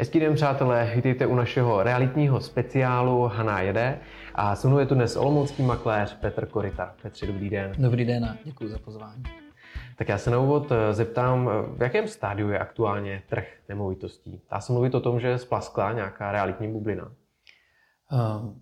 Hezký den, přátelé, vítejte u našeho realitního speciálu Haná jede a se mnou je tu dnes olomoucký makléř Petr Korita. Petře, dobrý den. Dobrý den a děkuji za pozvání. Tak já se na úvod eh, zeptám, eh, v jakém stádiu je aktuálně trh nemovitostí? Dá se mluvit o tom, že splaskla nějaká realitní bublina? Uh,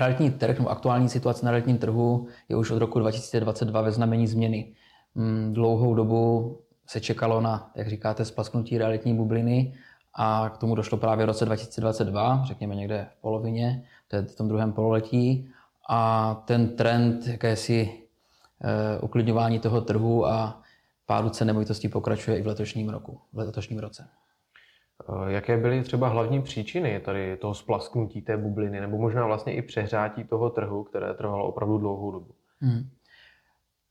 realitní trh, nebo aktuální situace na realitním trhu je už od roku 2022 ve znamení změny. Mm, dlouhou dobu se čekalo na, jak říkáte, splasknutí realitní bubliny a k tomu došlo právě v roce 2022, řekněme někde v polovině, v tom druhém pololetí. A ten trend jakési e, uklidňování toho trhu a pádu cen nemovitostí pokračuje i v letošním roku, v letošním roce. Eh, jaké byly třeba hlavní příčiny tady toho splasknutí té bubliny, nebo možná vlastně i přehrátí toho trhu, které trvalo opravdu dlouhou dobu? Hmm.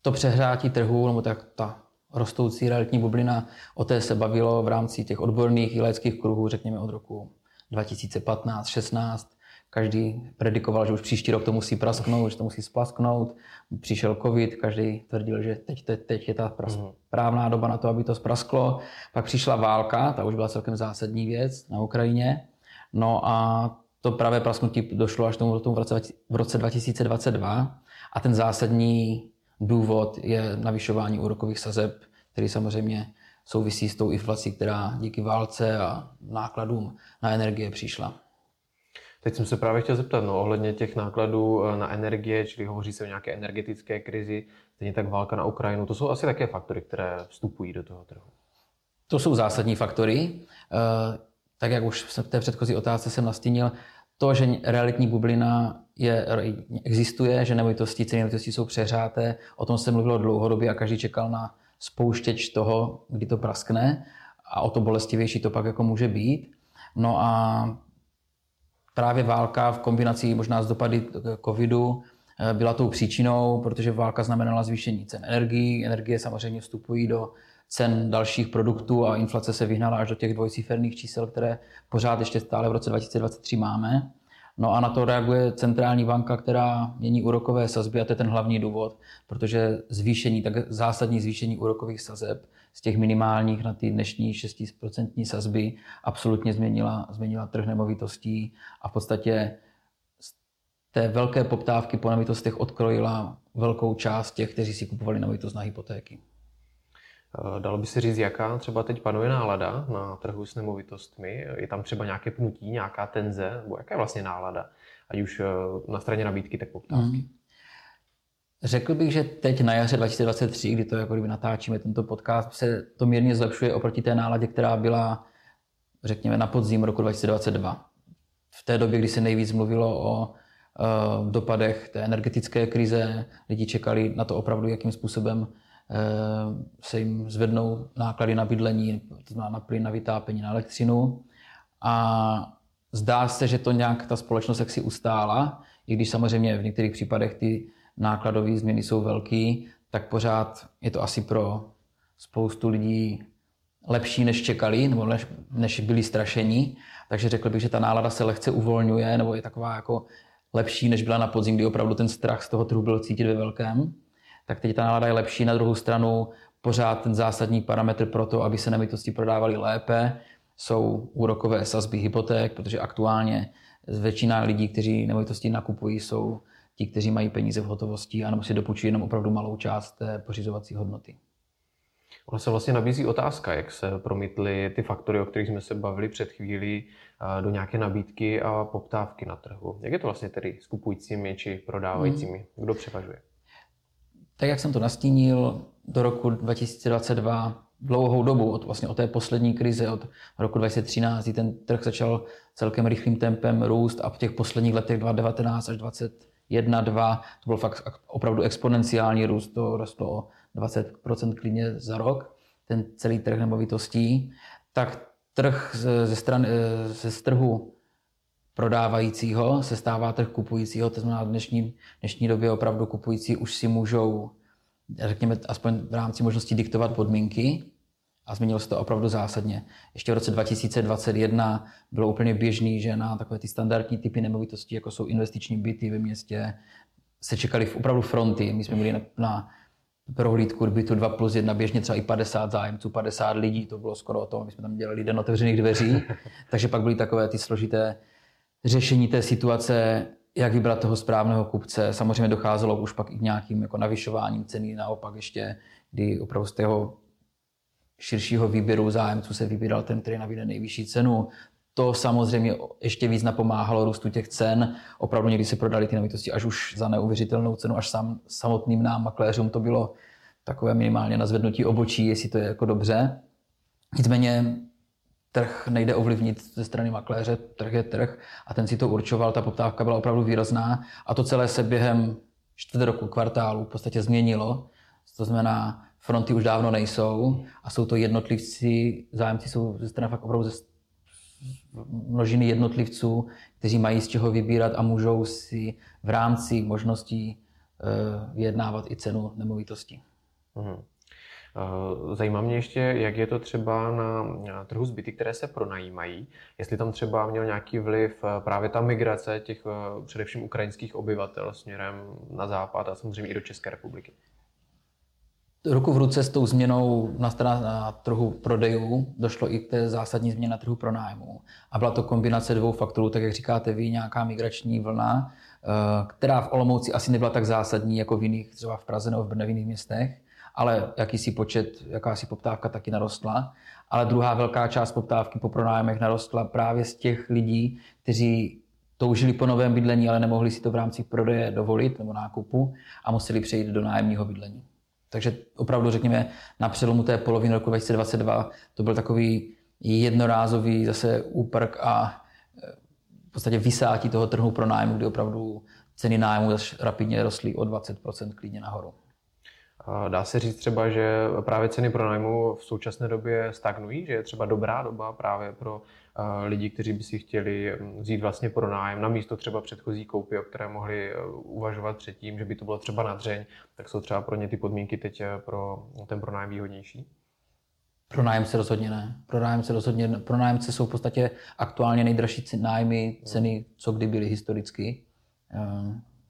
To přehrátí trhu, nebo tak ta rostoucí realitní bublina, o té se bavilo v rámci těch odborných i laických kruhů, řekněme od roku 2015-16. Každý predikoval, že už příští rok to musí prasknout, že to musí splasknout. Přišel covid, každý tvrdil, že teď, teď, teď je ta mhm. správná doba na to, aby to sprasklo. Pak přišla válka, ta už byla celkem zásadní věc na Ukrajině. No a to pravé prasknutí došlo až tomu, tomu v, roce, v roce 2022 a ten zásadní důvod je navyšování úrokových sazeb, který samozřejmě souvisí s tou inflací, která díky válce a nákladům na energie přišla. Teď jsem se právě chtěl zeptat, no, ohledně těch nákladů eh, na energie, čili hovoří se o nějaké energetické krizi, stejně tak válka na Ukrajinu, to jsou asi také faktory, které vstupují do toho trhu. To jsou zásadní faktory. Eh, tak jak už v té předchozí otázce jsem nastínil, to, že realitní bublina je, existuje, že nemovitosti, ceny nemovitostí jsou přehřáté, o tom se mluvilo dlouhodobě a každý čekal na spouštěč toho, kdy to praskne a o to bolestivější to pak jako může být. No a právě válka v kombinaci možná s dopady covidu eh, byla tou příčinou, protože válka znamenala zvýšení cen energií. Energie samozřejmě vstupují do cen dalších produktů a inflace se vyhnala až do těch dvojciferných čísel, které pořád ještě stále v roce 2023 máme. No a na to reaguje centrální banka, která mění úrokové sazby a to je ten hlavní důvod, protože zvýšení, tak zásadní zvýšení úrokových sazeb z těch minimálních na ty dnešní 6% sazby absolutně změnila, změnila trh nemovitostí a v podstatě z té velké poptávky po nemovitostech odkrojila velkou část těch, kteří si kupovali nemovitost na hypotéky. Eh, dalo by se říct, jaká třeba teď panuje nálada na trhu s nemovitostmi? Je tam třeba nějaké pnutí, nějaká tenze, nebo jaká je vlastně nálada? Ať už eh, na straně nabídky, tak poptávky. Mm. Řekl bych, že teď na jaře 2023, kdy to jako kdyby natáčíme tento podcast, se to mírně zlepšuje oproti té náladě, která byla, řekněme, na podzim roku 2022. V té době, kdy se nejvíc mluvilo o uh, dopadech té energetické krize, lidi čekali na to opravdu, jakým způsobem Eh, se jim zvednou náklady na bydlení, to znamená na plyn, na vytápění, na elektřinu. A zdá se, že to nějak ta společnost jak si ustála, i když samozřejmě v některých případech ty nákladové změny jsou velký, tak pořád je to asi pro spoustu lidí lepší, než čekali, nebo než, než byli strašení. Takže řekl bych, že ta nálada se lehce uvolňuje, nebo je taková jako lepší, než byla na podzim, kdy opravdu ten strach z toho trhu byl cítit ve velkém tak teď ta nálada je lepší. Na druhou stranu pořád ten zásadní parametr pro to, aby se nemovitosti prodávaly lépe, jsou úrokové sazby hypoték, protože aktuálně většina lidí, kteří nemovitosti nakupují, jsou ti, kteří mají peníze v hotovosti a si dopučují jenom opravdu malou část té pořizovací hodnoty. Ona se vlastně nabízí otázka, jak se promítly ty faktory, o kterých jsme se bavili před chvílí, do nějaké nabídky a poptávky na trhu. Jak je to vlastně tedy s kupujícími či prodávajícími? Hmm. Kdo převažuje? Tak jak jsem to nastínil, do roku 2022 dlouhou dobu, od, vlastně od té poslední krize, od roku 2013, kdy ten trh začal celkem rychlým tempem růst a v těch posledních letech 2019 až 2021, 2, to byl fakt opravdu exponenciální růst, to rostlo o 20% klidně za rok, ten celý trh nemovitostí, tak trh ze, strany, ze trhu prodávajícího se stává trh kupujícího, to znamená v dnešní, dnešní době opravdu kupující už si můžou, řekněme, aspoň v rámci možnosti diktovat podmínky a změnilo se to opravdu zásadně. Ještě v roce 2021 bylo úplně běžný, že na takové ty standardní typy nemovitostí, jako jsou investiční byty ve městě, se čekali v opravdu fronty. My jsme byli na, na prohlídku bytu 2 plus 1 běžně třeba i 50 zájemců, 50 lidí, to bylo skoro o tom, my jsme tam dělali den otevřených dveří, takže pak byly takové ty složité řešení té situace, jak vybrat toho správného kupce. Samozřejmě docházelo už pak i k nějakým jako navyšováním ceny, naopak ještě, kdy opravdu z toho širšího výběru zájemců se vybíral ten, který nabídne nejvyšší cenu. To samozřejmě ještě víc napomáhalo růstu těch cen. Opravdu někdy se prodali ty nemovitosti až už za neuvěřitelnou cenu, až sam, samotným nám makléřům to bylo takové minimálně na zvednutí obočí, jestli to je jako dobře. Nicméně trh nejde ovlivnit ze strany makléře, trh je trh a ten si to určoval, ta poptávka byla opravdu výrazná a to celé se během čtvrt roku, kvartálu v podstatě změnilo. To znamená, fronty už dávno nejsou a jsou to jednotlivci, zájemci jsou ze strany fakt opravdu ze množiny jednotlivců, kteří mají z čeho vybírat a můžou si v rámci možností eh, vyjednávat i cenu nemovitosti. Mhm. Eh, zajímá mě ještě, jak je to třeba na trhu zbyty, které se pronajímají. Jestli tam třeba měl nějaký vliv eh, právě ta migrace těch především ukrajinských obyvatel směrem na západ a samozřejmě i do České republiky ruku v ruce s tou změnou na, na trhu prodejů došlo i k té zásadní změně na trhu pronájmu. A byla to kombinace dvou faktorů, tak jak říkáte vy, nějaká migrační vlna, eh, která v Olomouci asi nebyla tak zásadní jako v jiných, třeba v Praze nebo v Brně v jiných městech, ale jakýsi počet, jakási poptávka taky narostla. Ale druhá velká část poptávky po pronájmech narostla právě z těch lidí, kteří toužili po novém bydlení, ale nemohli si to v rámci prodeje dovolit nebo nákupu a museli přejít do nájemního bydlení. Takže opravdu řekněme na přelomu té poloviny roku 2022 to byl takový jednorázový zase úprk a e, v podstatě vysátí toho trhu pro nájmu, kdy opravdu ceny nájmu rapidně rostly o 20% klidně nahoru. Dá se říct třeba, že právě ceny pro nájmu v současné době stagnují, že je třeba dobrá doba právě pro lidi, kteří by si chtěli mm, vzít vlastně pro nájem na místo třeba předchozí koupy, o které mohli e, uvažovat předtím, že by to bylo třeba na dřeň, tak jsou třeba pro ně ty podmínky teď e, pro ten pronájem výhodnější? Pro nájemce rozhodně ne. Pro nájemce rozhodně ne. Pro nájemce jsou v podstatě aktuálně nejdražší nájmy, ceny, co kdy byly historicky.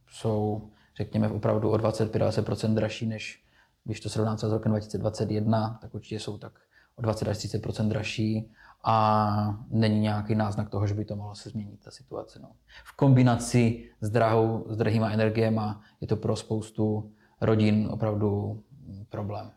Jsou, řekněme, opravdu o 25-20% dražší, než když to srovnáte s rokem 2021, tak určitě jsou tak o 20 až 30% dražší a není nějaký náznak toho, že by to mohlo se změnit ta situace. No. V kombinaci s, drahou, s drahýma energiemi je to pro spoustu rodin opravdu problém.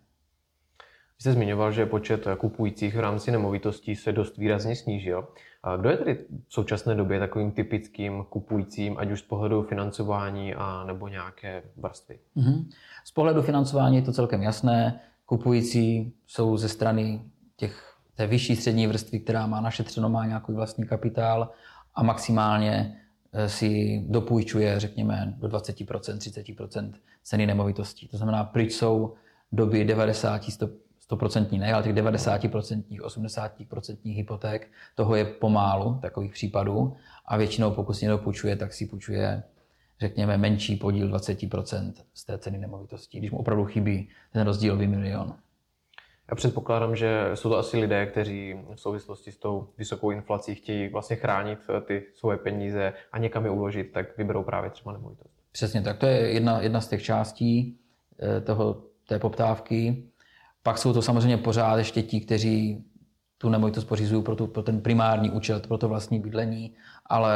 Vy jste zmiňoval, že počet kupujících v rámci nemovitostí se dost výrazně snížil. A kdo je tedy v současné době takovým typickým kupujícím, ať už z pohledu financování a nebo nějaké vrstvy? Mm-hmm. Z pohledu financování je to celkem jasné. Kupující jsou ze strany těch, té vyšší střední vrstvy, která má našetřeno, má nějaký vlastní kapitál a maximálně eh, si dopůjčuje, řekněme, do 20%, 30% ceny nemovitostí. To znamená, pryč jsou doby 90, 100% ne, ale těch 90%, 80% hypoték, toho je pomálu, takových případů. A většinou, pokud si někdo půjčuje, tak si půjčuje řekněme, menší podíl 20% z té ceny nemovitostí, když mu opravdu chybí ten rozdílový milion. Já předpokládám, že jsou to asi lidé, kteří v souvislosti s tou vysokou inflací chtějí vlastně chránit eh, ty svoje peníze a někam je uložit, tak vyberou právě třeba nemovitost. Přesně tak, to je jedna, jedna z těch částí eh, toho, té poptávky. Pak jsou to samozřejmě pořád ještě ti, kteří tu nemovitost pořizují pro, tu, pro ten primární účel, pro to vlastní bydlení, ale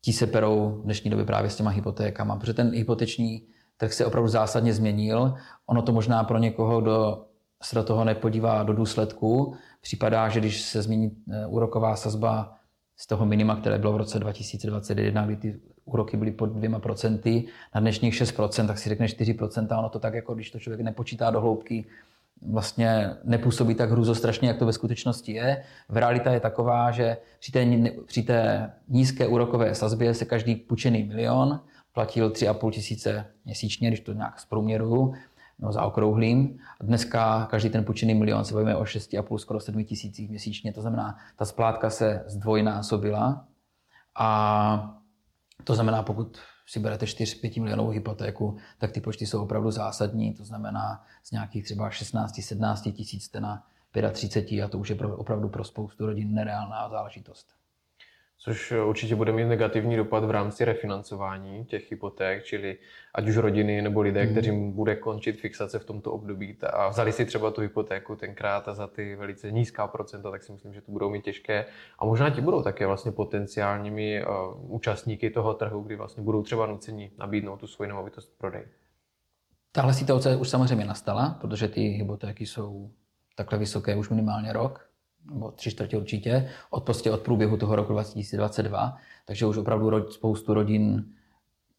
ti se perou v dnešní době právě s těma hypotékama, protože ten hypoteční trh se opravdu zásadně změnil. Ono to možná pro někoho, kdo se do toho nepodívá do důsledku, připadá, že když se změní eh, úroková sazba z toho minima, které bylo v roce 2021, kdy ty úroky byly pod dvěma procenty, na dnešních 6%, tak si řekne 4%, ono to tak jako, když to člověk nepočítá do hloubky, vlastně nepůsobí tak hrůzostrašně, jak to ve skutečnosti je. V realita je taková, že při té, při té nízké úrokové sazbě se každý půjčený milion platil 3,5 tisíce měsíčně, když to nějak zprůměruju, no za okrouhlým. A dneska každý ten půjčený milion se bavíme o 6,5, skoro 7 tisících měsíčně. To znamená, ta splátka se zdvojnásobila a to znamená, pokud si berete 4-5 milionovou hypotéku, tak ty počty jsou opravdu zásadní. To znamená z nějakých třeba 16-17 tisíc na 35 a to už je opravdu pro spoustu rodin nereálná záležitost. Což určitě bude mít negativní dopad v rámci refinancování těch hypoték, čili ať už rodiny nebo lidé, hmm. kteřím bude končit fixace v tomto období a vzali si třeba tu hypotéku tenkrát a za ty velice nízká procenta, tak si myslím, že to budou mít těžké. A možná ti budou také vlastně potenciálními uh, účastníky toho trhu, kdy vlastně budou třeba nuceni nabídnout tu svoji nemovitost prodej. Tahle situace už samozřejmě nastala, protože ty hypotéky jsou takhle vysoké už minimálně rok nebo tři čtvrtě určitě, od, prostě od průběhu toho roku 2022, takže už opravdu ro, spoustu rodin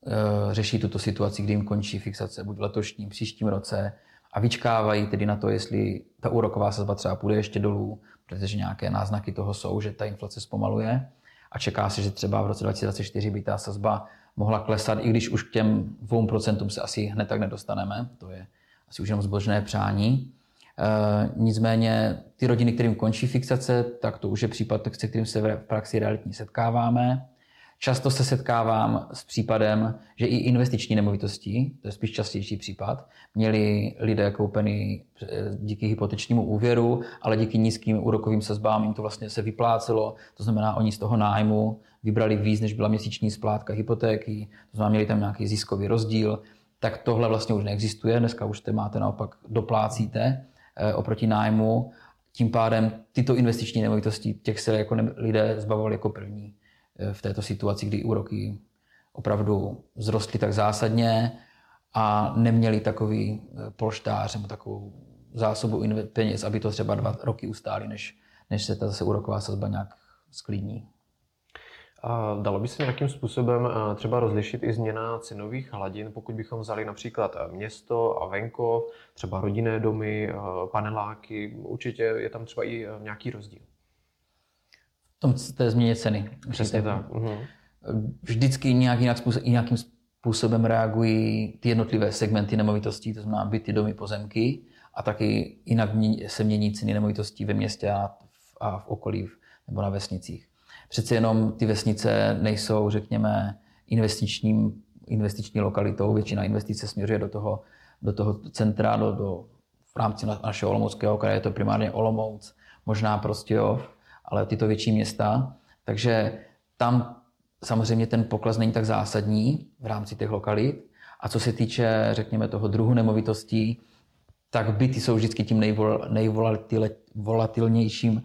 e, řeší tuto situaci, kdy jim končí fixace buď v letošním, příštím roce a vyčkávají tedy na to, jestli ta úroková sazba třeba půjde ještě dolů, protože nějaké náznaky toho jsou, že ta inflace zpomaluje. A čeká se, že třeba v roce 2024 by ta sazba mohla klesat, i když už k těm 2% se asi hned tak nedostaneme, to je asi už jenom zbožné přání. Eh, nicméně ty rodiny, kterým končí fixace, tak to už je případ, se kterým se v praxi realitně setkáváme. Často se setkávám s případem, že i investiční nemovitosti, to je spíš častější případ, měli lidé koupený eh, díky hypotečnímu úvěru, ale díky nízkým úrokovým sazbám jim to vlastně se vyplácelo. To znamená, oni z toho nájmu vybrali víc, než byla měsíční splátka hypotéky, to znamená, měli tam nějaký ziskový rozdíl. Tak tohle vlastně už neexistuje, dneska už te máte naopak doplácíte oproti nájmu. Tím pádem tyto investiční nemovitosti, těch se jako lidé zbavovali jako první eh, v této situaci, kdy úroky opravdu vzrostly tak zásadně a neměli takový eh, polštář nebo takovou zásobu peněz, aby to třeba dva roky ustáli, než, než se ta zase úroková sazba nějak sklidní. A dalo by se nějakým způsobem eh, třeba rozlišit i změna cenových hladin, pokud bychom vzali například eh, město a venkov, třeba rodinné domy, eh, paneláky, určitě je tam třeba i nějaký rozdíl. V tom té změně ceny. Přesně tak. Uh-huh. Vždycky nějak jinak způsob, nějakým způsobem reagují ty jednotlivé segmenty nemovitostí, to znamená byty, domy, pozemky a taky jinak se mění ceny nemovitostí ve městě a v, a v okolí nebo na vesnicích. Přece jenom ty vesnice nejsou, řekněme, investičním, investiční lokalitou. Většina investice směřuje do toho, do toho centra, do, do, v rámci našeho Olomouckého kraje je to primárně Olomouc, možná Prostějov, ale tyto větší města. Takže tam samozřejmě ten pokles není tak zásadní v rámci těch lokalit. A co se týče, řekněme, toho druhu nemovitostí, tak byty jsou vždycky tím nejvol, nejvolatilnějším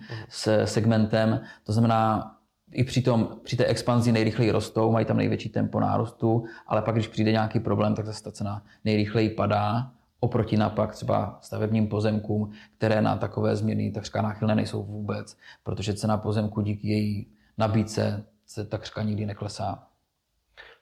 segmentem. To znamená, i při, tom, při té expanzi nejrychleji rostou, mají tam největší tempo nárůstu, ale pak, když přijde nějaký problém, tak zase ta cena nejrychleji padá, oproti napak třeba stavebním pozemkům, které na takové změny takřka náchylné nejsou vůbec, protože cena pozemku díky její nabídce se takřka nikdy neklesá.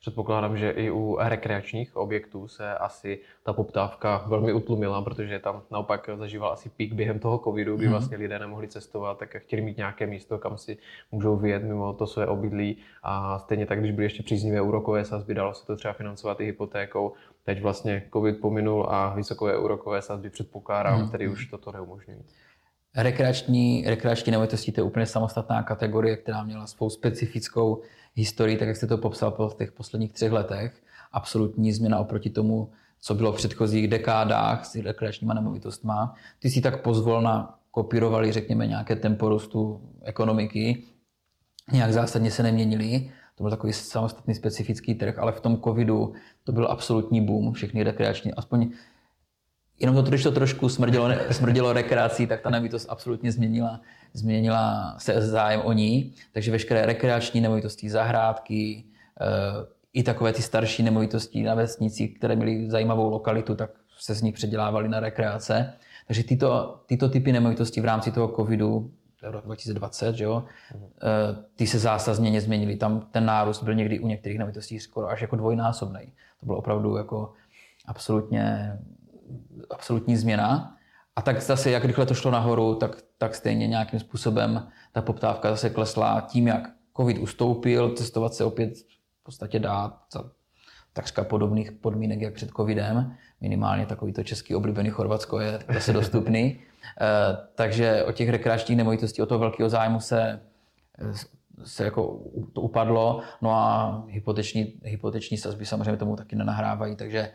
Předpokládám, že i u rekreačních objektů se asi ta poptávka velmi utlumila, protože tam naopak zažíval asi pík během toho covidu, kdy mhm. vlastně lidé nemohli cestovat, tak chtěli mít nějaké místo, kam si můžou vyjet mimo to své obydlí. A stejně tak, když byly ještě příznivé úrokové sazby, dalo se to třeba financovat i hypotékou. Teď vlastně covid pominul a vysoké úrokové sazby předpokládám, mm. tedy už toto neumožňují. Rekreační, rekreační nemovitosti to je úplně samostatná kategorie, která měla svou specifickou historii, tak jak jste to popsal po těch posledních třech letech. Absolutní změna oproti tomu, co bylo v předchozích dekádách s rekreačníma nemovitostma. Ty si tak pozvolna kopírovali, řekněme, nějaké tempo růstu ekonomiky, nějak zásadně se neměnili. To byl takový samostatný specifický trh, ale v tom covidu to byl absolutní boom, všechny rekreační, aspoň jenom to, když to trošku smrdilo, smrdilo rekreací, tak ta nemovitost absolutně změnila, změnila se zájem o ní. Takže veškeré rekreační nemovitosti, zahrádky, eh, i takové ty starší nemovitosti na vesnici, které měly zajímavou lokalitu, tak se z nich předělávaly na rekreace. Takže tyto, tyto typy nemovitostí v rámci toho covidu, rok 2020, že jo, mhm. ty se zásadně nezměnily. Tam ten nárůst byl někdy u některých nemovitostí skoro až jako dvojnásobný. To bylo opravdu jako absolutně absolutní změna. A tak zase, jak rychle to šlo nahoru, tak, tak stejně nějakým způsobem ta poptávka zase klesla tím, jak covid ustoupil, cestovat se opět v podstatě dá za takřka podobných podmínek, jak před covidem. Minimálně takový to český oblíbený Chorvatsko je zase dostupný. Eh, takže o těch rekreačních nemovitostí, o toho velkého zájmu se, se jako to upadlo. No a hypoteční, hypoteční sazby samozřejmě tomu taky nenahrávají, takže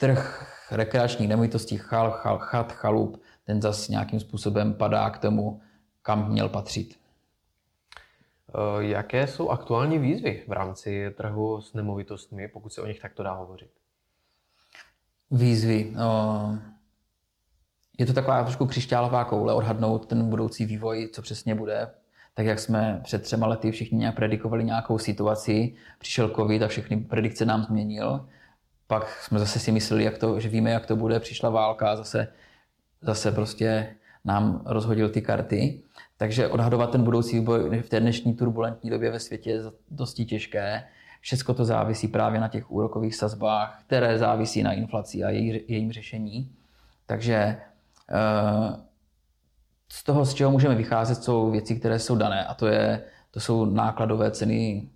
trh rekreačních nemovitostí, chal, chal, chat, chalup, ten zase nějakým způsobem padá k tomu, kam měl patřit. Jaké jsou aktuální výzvy v rámci trhu s nemovitostmi, pokud se o nich takto dá hovořit? Výzvy. No, je to taková trošku křišťálová koule odhadnout ten budoucí vývoj, co přesně bude. Tak jak jsme před třema lety všichni nějak predikovali nějakou situaci, přišel covid a všechny predikce nám změnil. Pak jsme zase si mysleli, jak to, že víme, jak to bude, přišla válka a zase, zase prostě nám rozhodil ty karty. Takže odhadovat ten budoucí vývoj v té dnešní turbulentní době ve světě je dosti těžké. Všechno to závisí právě na těch úrokových sazbách, které závisí na inflaci a její, jejím řešení. Takže eh, z toho, z čeho můžeme vycházet, jsou věci, které jsou dané a to, je, to jsou nákladové ceny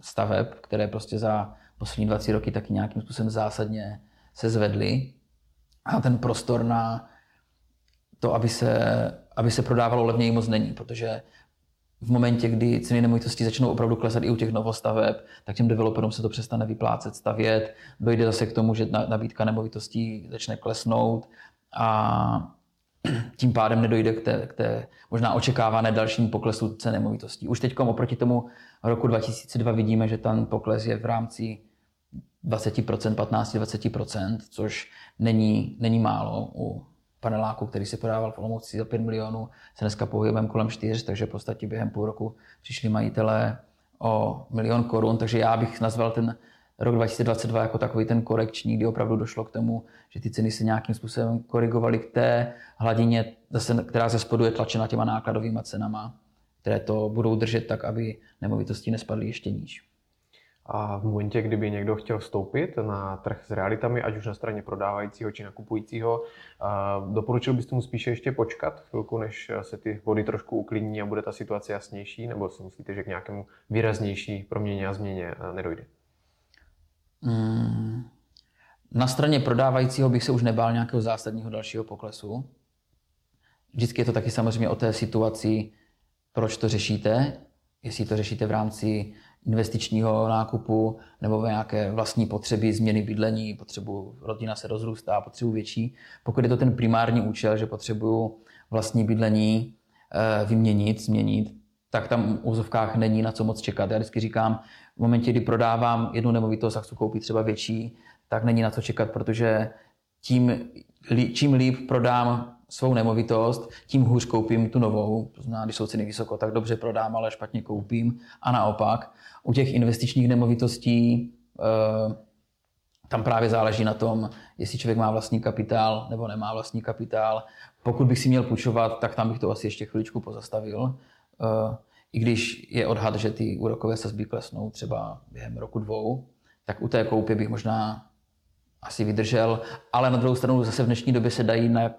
staveb, které prostě za poslední 20 roky taky nějakým způsobem zásadně se zvedly. A ten prostor na to, aby se, aby se prodávalo levněji moc není, protože v momentě, kdy ceny nemovitostí začnou opravdu klesat i u těch novostaveb, tak těm developerům se to přestane vyplácet stavět, dojde zase k tomu, že nabídka nemovitostí začne klesnout a tím pádem nedojde k té, k té možná očekávané dalším poklesu cen nemovitostí. Už teď oproti tomu roku 2002 vidíme, že ten pokles je v rámci 20%, 15-20%, což není, není málo u paneláku, který se podával v Olomouci za 5 milionů, se dneska pohybujeme kolem 4, takže v podstatě během půl roku přišli majitelé o milion korun, takže já bych nazval ten rok 2022 jako takový ten korekční, kdy opravdu došlo k tomu, že ty ceny se nějakým způsobem korigovaly k té hladině, která ze spodu je tlačena těma nákladovými cenama, které to budou držet tak, aby nemovitosti nespadly ještě níž. A v momentě, kdyby někdo chtěl vstoupit na trh s realitami, ať už na straně prodávajícího či nakupujícího, doporučil byste mu spíše ještě počkat chvilku, než se ty vody trošku uklidní a bude ta situace jasnější, nebo si myslíte, že k nějakému výraznější proměně a změně nedojde? Hmm. Na straně prodávajícího bych se už nebál nějakého zásadního dalšího poklesu. Vždycky je to taky samozřejmě o té situaci, proč to řešíte. Jestli to řešíte v rámci investičního nákupu nebo nějaké vlastní potřeby, změny bydlení, potřebu, rodina se rozrůstá, potřebu větší. Pokud je to ten primární účel, že potřebuju vlastní bydlení eh, vyměnit, změnit, tak tam v úzovkách není na co moc čekat. Já vždycky říkám, v momentě, kdy prodávám jednu nemovitost a chci koupit třeba větší, tak není na co čekat, protože tím, čím líp prodám svou nemovitost, tím hůř koupím tu novou. To znamená, když jsou ceny vysoko, tak dobře prodám, ale špatně koupím. A naopak, u těch investičních nemovitostí eh, tam právě záleží na tom, jestli člověk má vlastní kapitál nebo nemá vlastní kapitál. Pokud bych si měl půjčovat, tak tam bych to asi ještě chviličku pozastavil. Eh, I když je odhad, že ty úrokové sazby klesnou třeba během roku dvou, tak u té koupy bych možná asi vydržel, ale na druhou stranu zase v dnešní době se dají eh,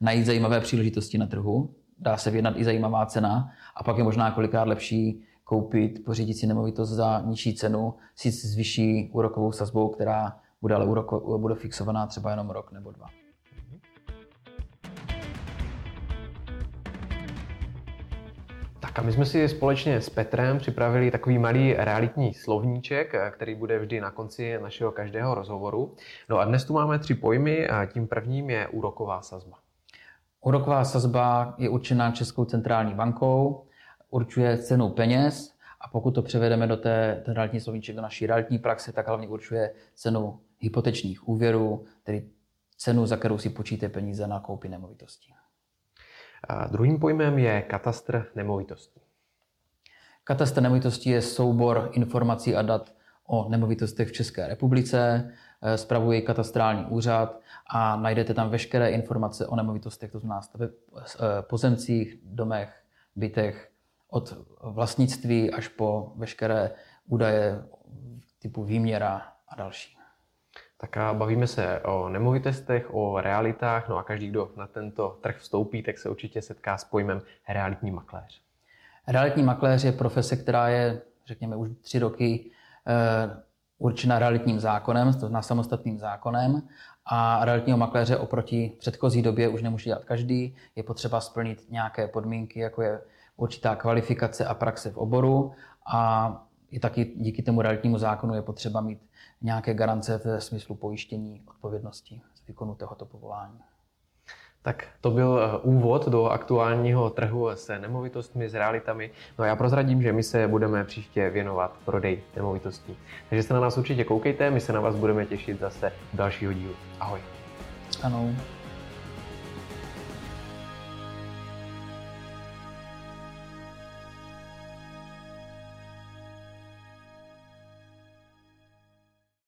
najít zajímavé příležitosti na trhu, dá se vyjednat i zajímavá cena a pak je možná kolikrát lepší koupit, pořídit si nemovitost za nižší cenu, sice s vyšší úrokovou sazbou, která bude ale úroko, bude fixovaná třeba jenom rok nebo dva. Tak a my jsme si společně s Petrem připravili takový malý realitní slovníček, který bude vždy na konci našeho každého rozhovoru. No a dnes tu máme tři pojmy a tím prvním je úroková sazba. Úroková sazba je určená Českou centrální bankou, určuje cenu peněz a pokud to převedeme do té, ten realitní slovníček do naší realitní praxe, tak hlavně určuje cenu hypotečních úvěrů, tedy cenu, za kterou si počíte peníze na koupi nemovitostí. A druhým pojmem je katastr nemovitostí. Katastr nemovitostí je soubor informací a dat o nemovitostech v České republice, eh, spravuje katastrální úřad a najdete tam veškeré informace o nemovitostech, to znamená staveb, eh, pozemcích, domech, bytech, od vlastnictví až po veškeré údaje typu výměra a další. Tak a bavíme se o nemovitostech, o realitách, no a každý, kdo na tento trh vstoupí, tak se určitě setká s pojmem realitní makléř. Realitní makléř je profese, která je, řekněme, už tři roky eh, určena realitním zákonem, to znamená samostatným zákonem a realitního makléře oproti předchozí době už nemůže dělat každý. Je potřeba splnit nějaké podmínky, jako je určitá kvalifikace a praxe v oboru a i taky díky tomu realitnímu zákonu je potřeba mít nějaké garance ve smyslu pojištění odpovědnosti z výkonu tohoto povolání. Tak to byl eh, úvod do aktuálního trhu s nemovitostmi, s realitami. No a já prozradím, že my se budeme příště věnovat prodej nemovitostí. Takže se na nás určitě koukejte, my se na vás budeme těšit zase dalšího dílu. Ahoj. Ano.